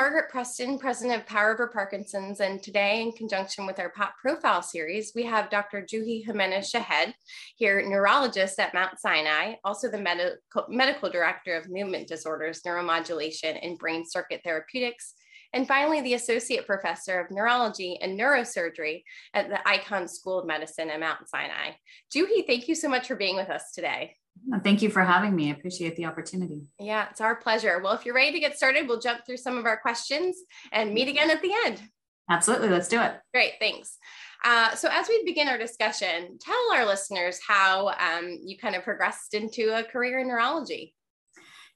Margaret Preston, president of Power Over Parkinson's, and today, in conjunction with our Pop Profile series, we have Dr. Joohi Jimenez Shahed, here, neurologist at Mount Sinai, also the medical, medical director of movement disorders, neuromodulation, and brain circuit therapeutics, and finally, the associate professor of neurology and neurosurgery at the Icahn School of Medicine at Mount Sinai. Joohi, thank you so much for being with us today. Thank you for having me. I appreciate the opportunity. Yeah, it's our pleasure. Well, if you're ready to get started, we'll jump through some of our questions and meet again at the end. Absolutely. Let's do it. Great. Thanks. Uh, so, as we begin our discussion, tell our listeners how um, you kind of progressed into a career in neurology.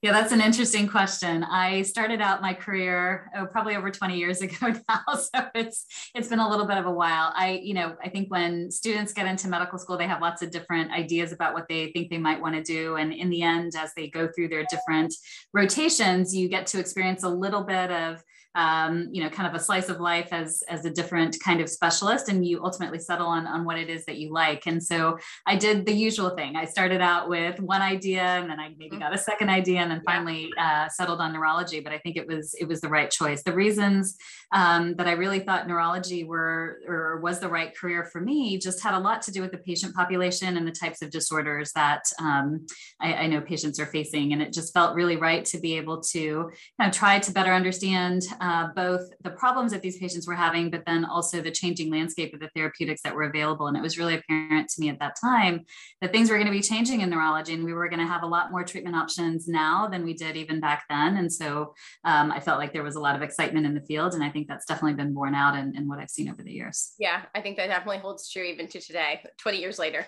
Yeah, that's an interesting question. I started out my career oh, probably over 20 years ago now, so it's it's been a little bit of a while. I, you know, I think when students get into medical school, they have lots of different ideas about what they think they might want to do, and in the end, as they go through their different rotations, you get to experience a little bit of um, you know, kind of a slice of life as as a different kind of specialist, and you ultimately settle on on what it is that you like. And so I did the usual thing. I started out with one idea, and then I maybe mm-hmm. got a second idea, and then finally uh, settled on neurology. But I think it was it was the right choice. The reasons um, that I really thought neurology were or was the right career for me just had a lot to do with the patient population and the types of disorders that um, I, I, know patients are facing, and it just felt really right to be able to kind of try to better understand uh, both the problems that these patients were having, but then also the changing landscape of the therapeutics that were available. And it was really apparent to me at that time that things were going to be changing in neurology and we were going to have a lot more treatment options now than we did even back then. And so um, I felt like there was a lot of excitement in the field. And I think that's definitely been borne out in, in what I've seen over the years. Yeah, I think that definitely holds true even to today, 20 years later.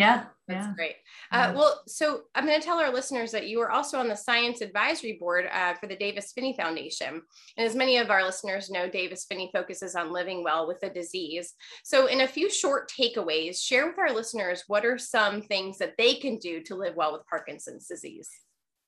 Yeah. That's yeah. great. Uh, well, so I'm going to tell our listeners that you are also on the Science Advisory Board uh, for the Davis Phinney Foundation. And as many of our listeners know, Davis Phinney focuses on living well with a disease. So, in a few short takeaways, share with our listeners what are some things that they can do to live well with Parkinson's disease.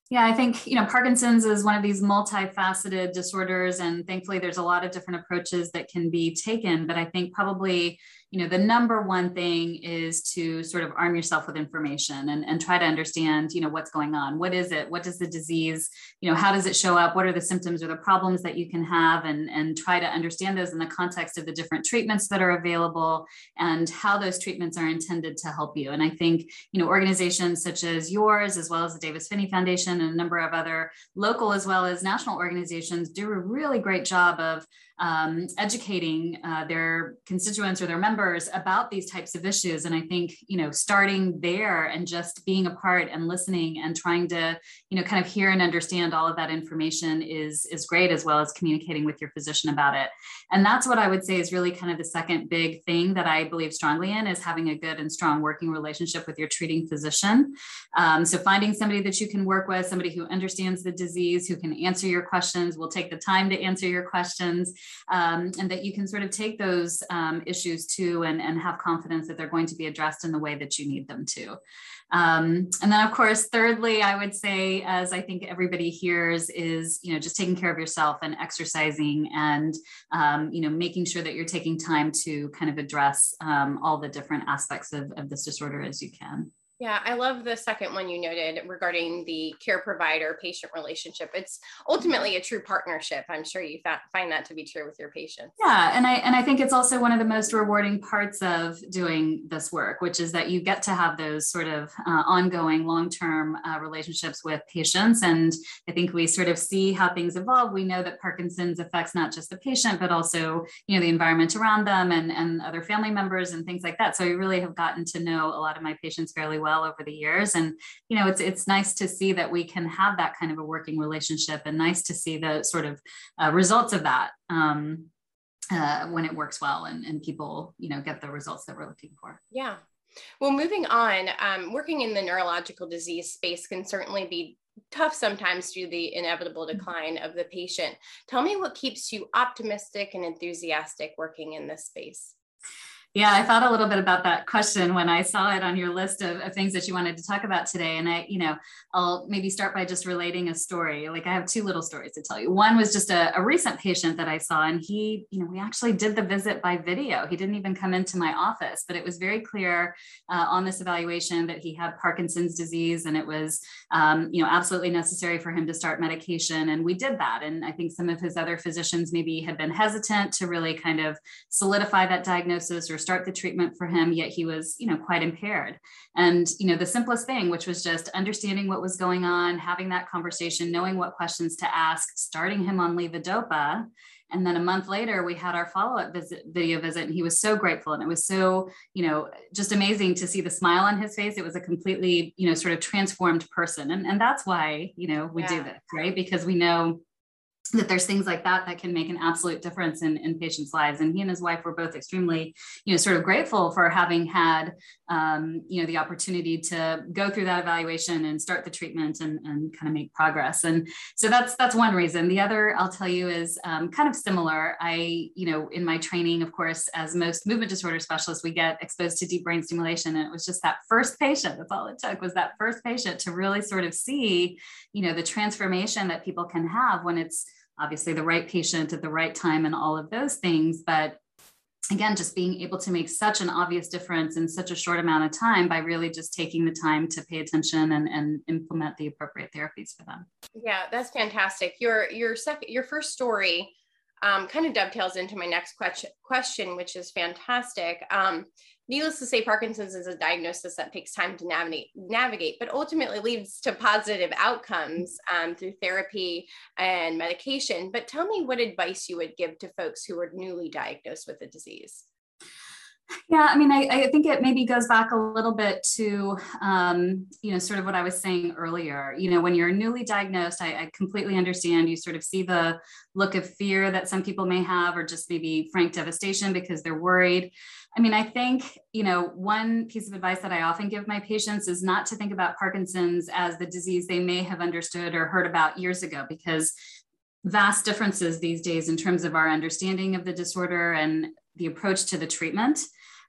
Yeah, I think, you know, Parkinson's is one of these multifaceted disorders. And thankfully, there's a lot of different approaches that can be taken. But I think probably you know the number one thing is to sort of arm yourself with information and, and try to understand you know what's going on. What is it? What does the disease you know how does it show up? What are the symptoms or the problems that you can have? And and try to understand those in the context of the different treatments that are available and how those treatments are intended to help you. And i think you know organizations such as yours as well as the davis phinney foundation and a number of other local as well as national organizations do a really great job of um, educating uh, their constituents or their members about these types of issues. And I think, you know, starting there and just being a part and listening and trying to, you know, kind of hear and understand all of that information is, is great, as well as communicating with your physician about it. And that's what I would say is really kind of the second big thing that I believe strongly in is having a good and strong working relationship with your treating physician. Um, so finding somebody that you can work with, somebody who understands the disease, who can answer your questions, will take the time to answer your questions um, and that you can sort of take those um, issues to and, and have confidence that they're going to be addressed in the way that you need them to. Um, and then, of course, thirdly, I would say, as I think everybody hears, is you know just taking care of yourself and exercising, and um, you know making sure that you're taking time to kind of address um, all the different aspects of, of this disorder as you can. Yeah, I love the second one you noted regarding the care provider patient relationship. It's ultimately a true partnership. I'm sure you find that to be true with your patients. Yeah, and I and I think it's also one of the most rewarding parts of doing this work, which is that you get to have those sort of uh, ongoing long-term uh, relationships with patients. And I think we sort of see how things evolve. We know that Parkinson's affects not just the patient, but also you know the environment around them and and other family members and things like that. So we really have gotten to know a lot of my patients fairly well over the years. And you know it's it's nice to see that we can have that kind of a working relationship and nice to see the sort of uh, results of that um, uh, when it works well and, and people you know get the results that we're looking for. Yeah. Well moving on um, working in the neurological disease space can certainly be tough sometimes due to the inevitable mm-hmm. decline of the patient. Tell me what keeps you optimistic and enthusiastic working in this space Yeah, I thought a little bit about that question when I saw it on your list of, of, things that you wanted to talk about today. And I, you know, I'll maybe start by just relating a story. Like I have two little stories to tell you. One was just a, a recent patient that I saw, and he, you know, we actually did the visit by video. He didn't even come into my office, but it was very clear uh, on this evaluation that he had Parkinson's disease, and it was, um, you know, absolutely necessary for him to start medication. And we did that. And I think some of his other physicians maybe had been hesitant to really kind of solidify that diagnosis or start the treatment for him, yet he was, you know, quite impaired. And, you know, the simplest thing, which was just understanding what was going on, having that conversation, knowing what questions to ask, starting him on levodopa. And then a month later, we had our follow-up visit, video visit, and he was so grateful, and it was so, you know, just amazing to see the smile on his face. It was a completely, you know, sort of transformed person, and and that's why, you know, we yeah. do this, right? Because we know that there's things like that that can make an absolute difference in, in patients' lives. And he and his wife were both extremely, you know, sort of grateful for having had, um, you know, the opportunity to go through that evaluation and start the treatment and, and kind of make progress. And so that's that's one reason. The other, I'll tell you, is um, kind of similar. I, you know, in my training, of course, as most movement disorder specialists, we get exposed to deep brain stimulation, and it was just that first patient. That's all it took was that first patient to really sort of see, you know, the transformation that people can have when it's obviously the right patient at the right time and all of those things. But again just being able to make such an obvious difference in such a short amount of time by really just taking the time to pay attention and, and implement the appropriate therapies for them. Yeah that's fantastic. Your your second your first story um, kind of dovetails into my next question question which is fantastic. Um, needless to say, Parkinson's is a diagnosis that takes time to navigate, navigate but ultimately leads to positive outcomes um, through therapy and medication. But tell me what advice you would give to folks who are newly diagnosed with the disease. Yeah, I mean, I, I, think it maybe goes back a little bit to, um, you know, sort of what I was saying earlier. You know, when you're newly diagnosed, I, I, completely understand. You sort of see the look of fear that some people may have, or just maybe frank devastation because they're worried. I mean, I think, you know, one piece of advice that I often give my patients is not to think about Parkinson's as the disease they may have understood or heard about years ago, because vast differences these days in terms of our understanding of the disorder and the approach to the treatment.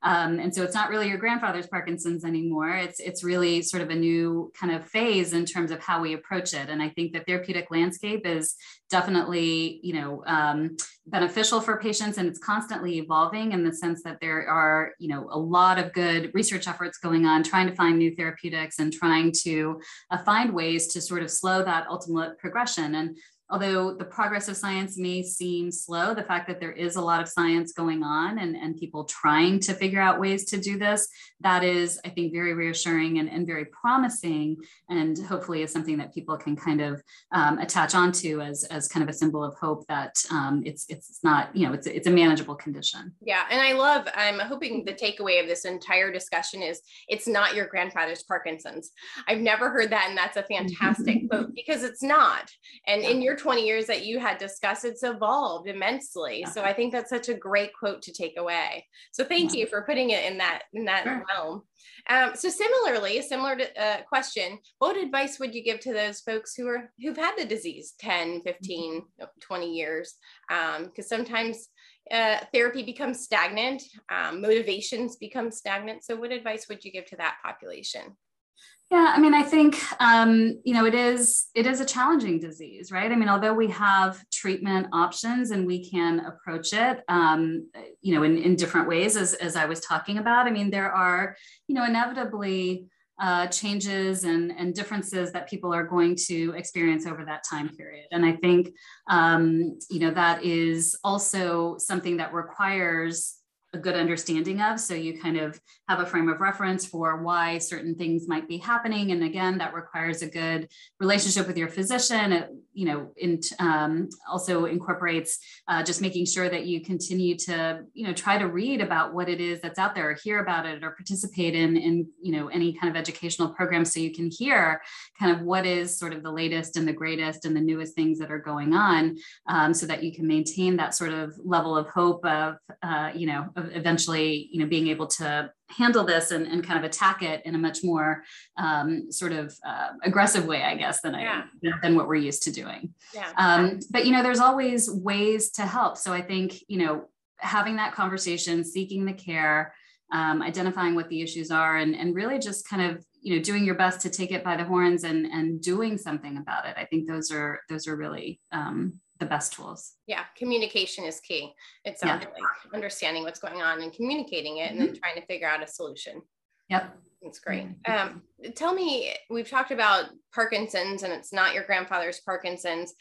Um, and so it's not really your grandfather's Parkinson's anymore. It's it's really sort of a new kind of phase in terms of how we approach it. And I think the therapeutic landscape is definitely you know um, beneficial for patients, and it's constantly evolving in the sense that there are you know a lot of good research efforts going on trying to find new therapeutics and trying to uh, find ways to sort of slow that ultimate progression. And although the progress of science may seem slow, the fact that there is a lot of science going on and, and people trying to figure out ways to do this, that is, I think, very reassuring and, and very promising. And hopefully is something that people can kind of um, attach onto as, as kind of a symbol of hope that um, it's, it's not, you know, it's, it's a manageable condition. Yeah. And I love, I'm hoping the takeaway of this entire discussion is it's not your grandfather's Parkinson's. I've never heard that. And that's a fantastic quote because it's not. And in your 20 years that you had discussed, it's evolved immensely. So I think that's such a great quote to take away. So thank you for putting it in that in that sure. realm. Um, so similarly, similar to, uh, question, what advice would you give to those folks who are who've had the disease 10, 15, 20 years? Because um, sometimes uh, therapy becomes stagnant, um, motivations become stagnant. So what advice would you give to that population? Yeah, I mean, I think um, you know it is it is a challenging disease, right? I mean, although we have treatment options and we can approach it, um, you know, in, in different ways, as as I was talking about. I mean, there are you know inevitably uh, changes and, and differences that people are going to experience over that time period. And I think, um, you know, that is also something that requires a good understanding of. So you kind of have a frame of reference for why certain things might be happening. And again, that requires a good relationship with your physician. It, you know, in, um, also incorporates uh, just making sure that you continue to, you know, try to read about what it is that's out there, or hear about it, or participate in, in, you know, any kind of educational program, so you can hear kind of what is sort of the latest and the greatest and the newest things that are going on, um, so that you can maintain that sort of level of hope of, uh, you know, of eventually, you know, being able to handle this and, and kind of attack it in a much more um, sort of uh, aggressive way, I guess, than I than what we're used to doing. Yeah. Um, but you know, there's always ways to help. So I think you know having that conversation, seeking the care, um, identifying what the issues are, and, and really just kind of you know doing your best to take it by the horns and and doing something about it. I think those are those are really um, the best tools. Yeah, communication is key. It sounds yeah. like understanding what's going on and communicating it, and then mm-hmm. trying to figure out a solution. Yep. That's great. Um, tell me, we've talked about Parkinson's, and it's not your grandfather's Parkinson's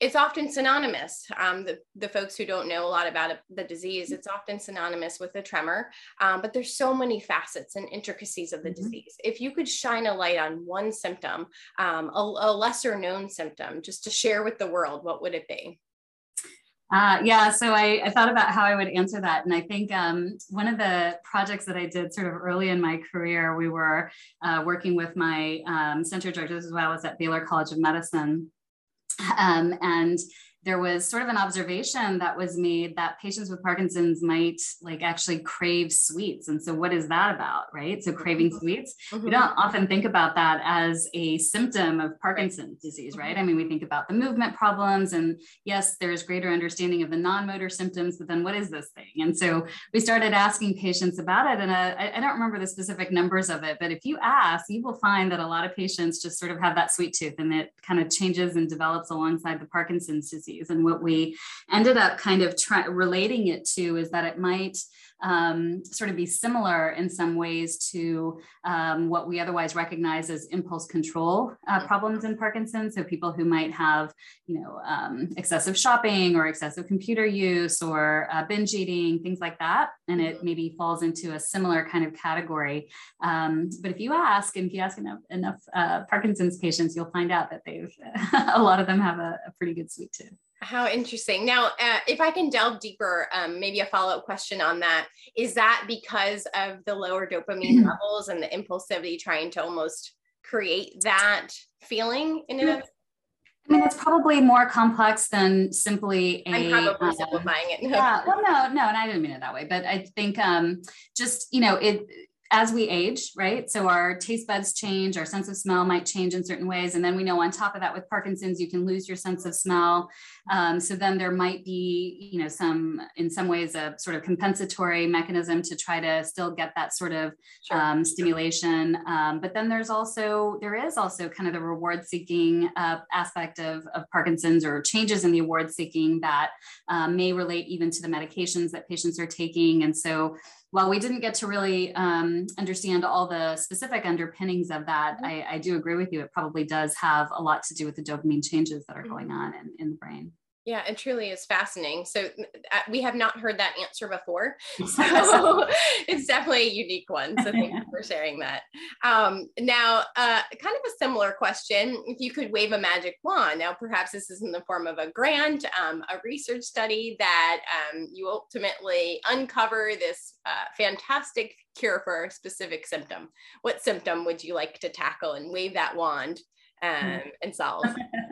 it's often synonymous. Um, the, the folks who don't know a lot about the disease, it's often synonymous with a tremor, um, but there's so many facets and intricacies of the mm-hmm. disease. If you could shine a light on one symptom, um, a, a, lesser known symptom, just to share with the world, what would it be? Uh, yeah, so I, I, thought about how I would answer that. And I think um, one of the projects that I did sort of early in my career, we were uh, working with my um, center directors as well as at Baylor College of Medicine um, and there was sort of an observation that was made that patients with Parkinson's might like actually crave sweets. And so, what is that about, right? So, craving mm-hmm. sweets, mm-hmm. we don't often think about that as a symptom of Parkinson's disease, right? I mean, we think about the movement problems, and yes, there's greater understanding of the non motor symptoms, but then what is this thing? And so, we started asking patients about it. And uh, I, I don't remember the specific numbers of it, but if you ask, you will find that a lot of patients just sort of have that sweet tooth and it kind of changes and develops alongside the Parkinson's disease And what we ended up kind of relating it to is that it might um, sort of be similar in some ways to um, what we otherwise recognize as impulse control uh, problems in Parkinson's. So people who might have, you know, um, excessive shopping or excessive computer use or uh, binge eating, things like that. And it maybe falls into a similar kind of category. Um, but if you ask, and if you ask enough, enough uh, Parkinson's patients, you'll find out that they've, a lot of them have a, a pretty good sweet tooth. How interesting. Now, uh, if I can delve deeper, um, maybe a follow up question on that is that because of the lower dopamine levels and the impulsivity trying to almost create that feeling in it? I mean, it's probably more complex than simply a. I'm probably uh, simplifying it. yeah. Well, no, no, and I didn't mean it that way, but I think um, just you know it as we age, right? So our taste buds change, our sense of smell might change in certain ways. And then we know on top of that with Parkinson's, you can lose your sense of smell. Um, so then there might be, you know, some, in some ways, a sort of compensatory mechanism to try to still get that sort of sure. um, stimulation. Um, but then there's also, there is also kind of the reward seeking uh, aspect of, of Parkinson's or changes in the reward seeking that um, may relate even to the medications that patients are taking. And so while we didn't get to really um, understand all the specific underpinnings of that, mm-hmm. I, I, do agree with you. It probably does have a lot to do with the dopamine changes that are going mm-hmm. on in, in the brain. Yeah, it truly is fascinating. So uh, we have not heard that answer before. So it's definitely a unique one. So thank you for sharing that. Um, now, uh, kind of a similar question. If you could wave a magic wand, now perhaps this is in the form of a grant, um, a research study that um, you ultimately uncover this uh, fantastic cure for a specific symptom. What symptom would you like to tackle and wave that wand um, and solve?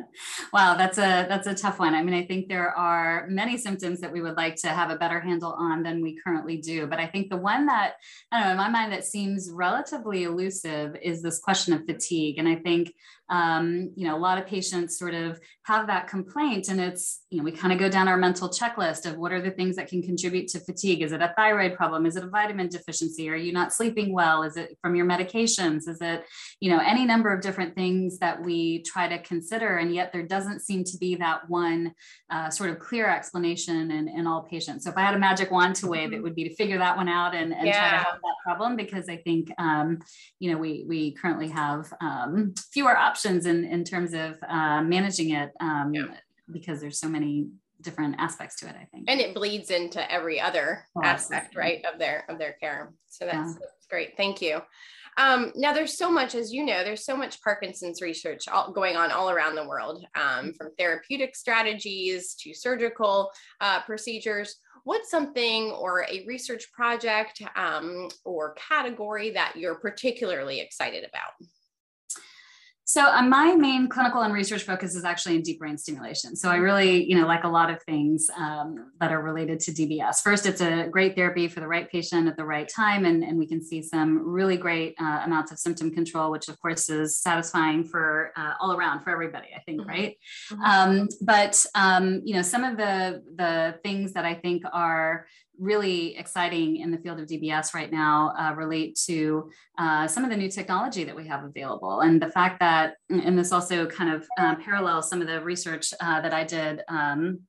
wow, that's a that's a tough one. I mean, I think there are many symptoms that we would like to have a better handle on than we currently do. But I think the one that I don't know in my mind that seems relatively elusive is this question of fatigue. And I think um, you know, a lot of patients sort of have that complaint, and it's, you know, we kind of go down our mental checklist of what are the things that can contribute to fatigue. Is it a thyroid problem? Is it a vitamin deficiency? Are you not sleeping well? Is it from your medications? Is it, you know, any number of different things that we try to consider, and yet there doesn't seem to be that one uh, sort of clear explanation in, in all patients. So if I had a magic wand to wave, it mm-hmm. would be to figure that one out and, and yeah. try to help that problem because I think, um, you know, we we currently have um, fewer options options in, in terms of uh, managing it um, yeah. because there's so many different aspects to it i think. And it bleeds into every other oh, aspect right of their of their care. So that's, yeah. that's great. Thank you. Um, now there's so much as you know there's so much parkinson's research all, going on all around the world um, mm-hmm. from therapeutic strategies to surgical uh, procedures. What's something or a research project um, or category that you're particularly excited about So uh, my main clinical and research focus is actually in deep brain stimulation. So I really, you know, like a lot of things um, that are related to DBS. First, it's a great therapy for the right patient at the right time, and, and we can see some really great uh, amounts of symptom control, which of course is satisfying for uh, all around for everybody. I think, mm-hmm. right? Mm-hmm. Um, but um, you know, some of the the things that I think are really exciting in the field of DBS right now uh, relate to uh, some of the new technology that we have available. And the fact that, and this also kind of uh, parallels some of the research uh, that I did um,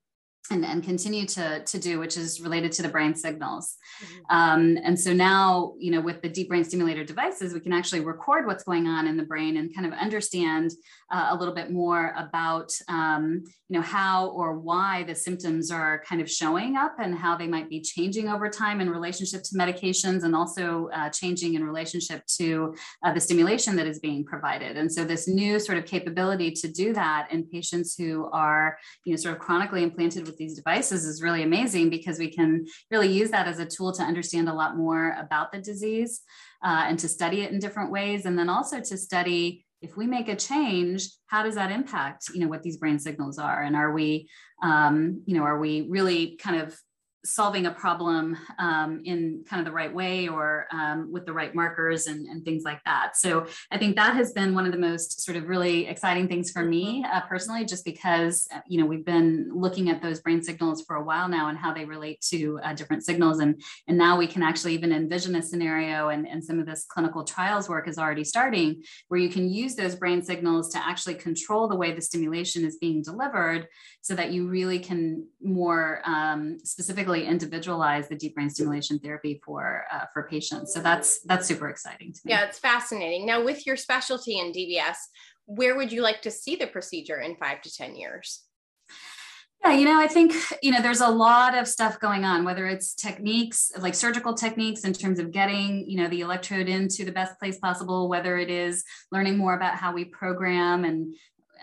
and, and continue to, to do, which is related to the brain signals. Mm-hmm. Um, and so now, you know, with the deep brain stimulator devices, we can actually record what's going on in the brain and kind of understand uh, a little bit more about, um, you know, how or why the symptoms are kind of showing up and how they might be changing over time in relationship to medications and also uh, changing in relationship to uh, the stimulation that is being provided. And so this new sort of capability to do that in patients who are, you know, sort of chronically implanted with these devices is really amazing because we can really use that as a tool to understand a lot more about the disease uh, and to study it in different ways. And then also to study if we make a change, how does that impact, you know, what these brain signals are? And are we, um, you know, are we really kind of solving a problem um, in kind of the right way or um, with the right markers and, and, things like that. So I think that has been one of the most sort of really exciting things for me uh, personally, just because uh, you know we've been looking at those brain signals for a while now and how they relate to uh, different signals, and and now we can actually even envision a scenario, and and some of this clinical trials work is already starting, where you can use those brain signals to actually control the way the stimulation is being delivered, so that you really can more um, specifically individualize the deep brain stimulation therapy for uh, for patients. So that's that's super exciting to me. Yeah, it's fascinating. Now, with your specialty in DBS, where would you like to see the procedure in five to ten years? Yeah, you know, I think, you know, there's a lot of stuff going on, whether it's techniques like surgical techniques in terms of getting, you know, the electrode into the best place possible, whether it is learning more about how we program and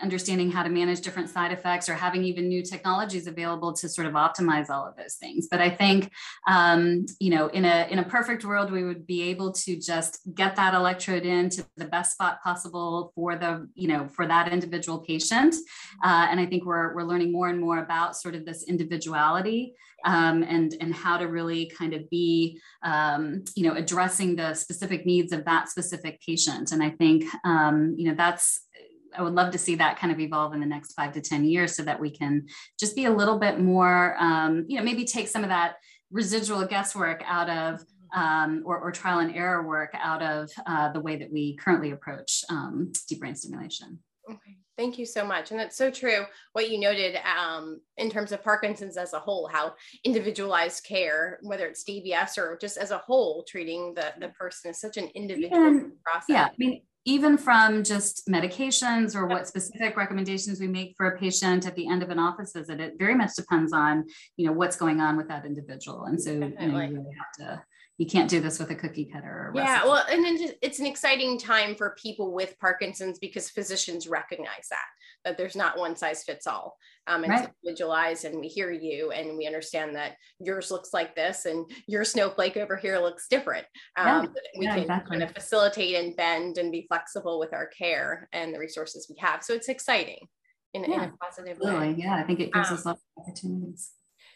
understanding how to manage different side effects or having even new technologies available to sort of optimize all of those things. But i think um, you know in a in a perfect world we would be able to just get that electrode into the best spot possible for the you know for that individual patient. Uh, and i think we're we're learning more and more about sort of this individuality um, and and how to really kind of be um, you know addressing the specific needs of that specific patient. And i think um, you know that's I would love to see that kind of evolve in the next five to 10 years so that we can just be a little bit more, um, you know, maybe take some of that residual guesswork out of um, or, or, trial and error work out of uh, the way that we currently approach um, deep brain stimulation. Okay, thank you so much. And that's so true what you noted um, in terms of Parkinson's as a whole, how individualized care, whether it's DBS or just as a whole, treating the, the person is such an individual process. Yeah, I mean, even from just medications or what specific recommendations we make for a patient at the end of an office visit, it very much depends on, you know, what's going on with that individual. And so you, know, you really have to you can't do this with a cookie cutter. Or what yeah, well, and then it's an exciting time for people with Parkinson's because physicians recognize that that there's not one size fits all. Um, and right. individualized, and we hear you, and we understand that yours looks like this, and your snowflake over here looks different. Um, yeah, we yeah, can exactly. kind of facilitate and bend and be flexible with our care and the resources we have. So it's exciting in, yeah, in a positive absolutely. way. Yeah, I think it gives um, us lots of opportunities.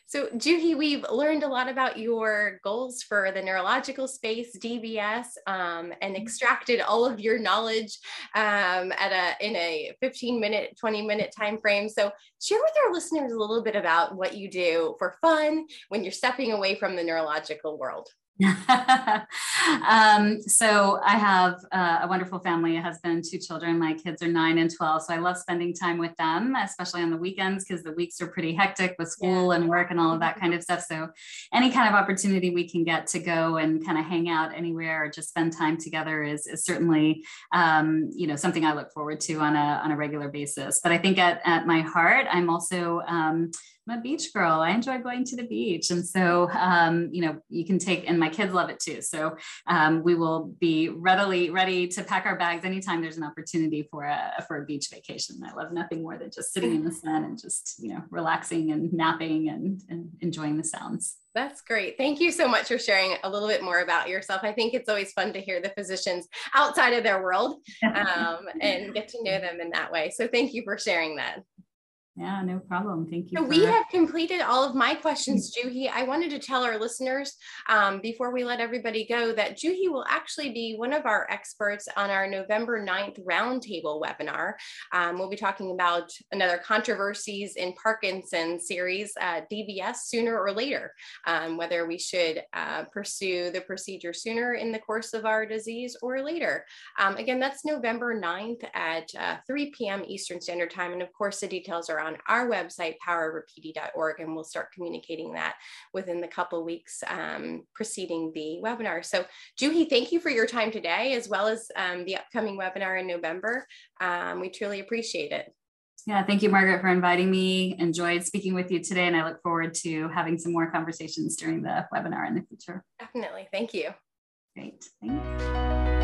So, Joohi, we've learned a lot about your goals for the neurological space, DBS, um, and mm-hmm. extracted all of your knowledge um, at a in a 15 minute, 20 minute time frame. So, share with our listeners a little bit about what you do for fun when you're stepping away from the neurological world. um, so I have uh, a wonderful family, a husband, two children. My kids are nine and 12. So I love spending time with them, especially on the weekends, because the weeks are pretty hectic with school yeah. and work and all of that kind of stuff. So any kind of opportunity we can get to go and kind of hang out anywhere or just spend time together is, is certainly, um, you know, something I look forward to on a, on a regular basis. But I think at, at my heart, I'm also um, I'm a beach girl. I enjoy going to the beach. And so, um, you know, you can take, and my kids love it too. So um, we will be readily ready to pack our bags anytime there's an opportunity for a, for a beach vacation. I love nothing more than just sitting in the sun and just, you know, relaxing and napping and, and enjoying the sounds. That's great. Thank you so much for sharing a little bit more about yourself. I think it's always fun to hear the physicians outside of their world um, and get to know them in that way. So thank you for sharing that. Yeah, no problem. Thank you. So we have completed all of my questions, Joohi. I wanted to tell our listeners um, before we let everybody go that Joohi will actually be one of our experts on our November 9th roundtable webinar. Um, we'll be talking about another controversies in Parkinson's series, uh, DBS sooner or later, um, whether we should uh, pursue the procedure sooner in the course of our disease or later. Um, again, that's November 9th at uh, 3 p.m. Eastern Standard Time. And of course, the details are on our website, poweroverpd.org, and we'll start communicating that within the couple weeks um, preceding the webinar. So Joohi, thank you for your time today, as well as um, the upcoming webinar in November. Um, we truly appreciate it. Yeah, thank you, Margaret, for inviting me. Enjoyed speaking with you today, and I look forward to having some more conversations during the webinar in the future. Definitely. Thank you. Great. Thanks.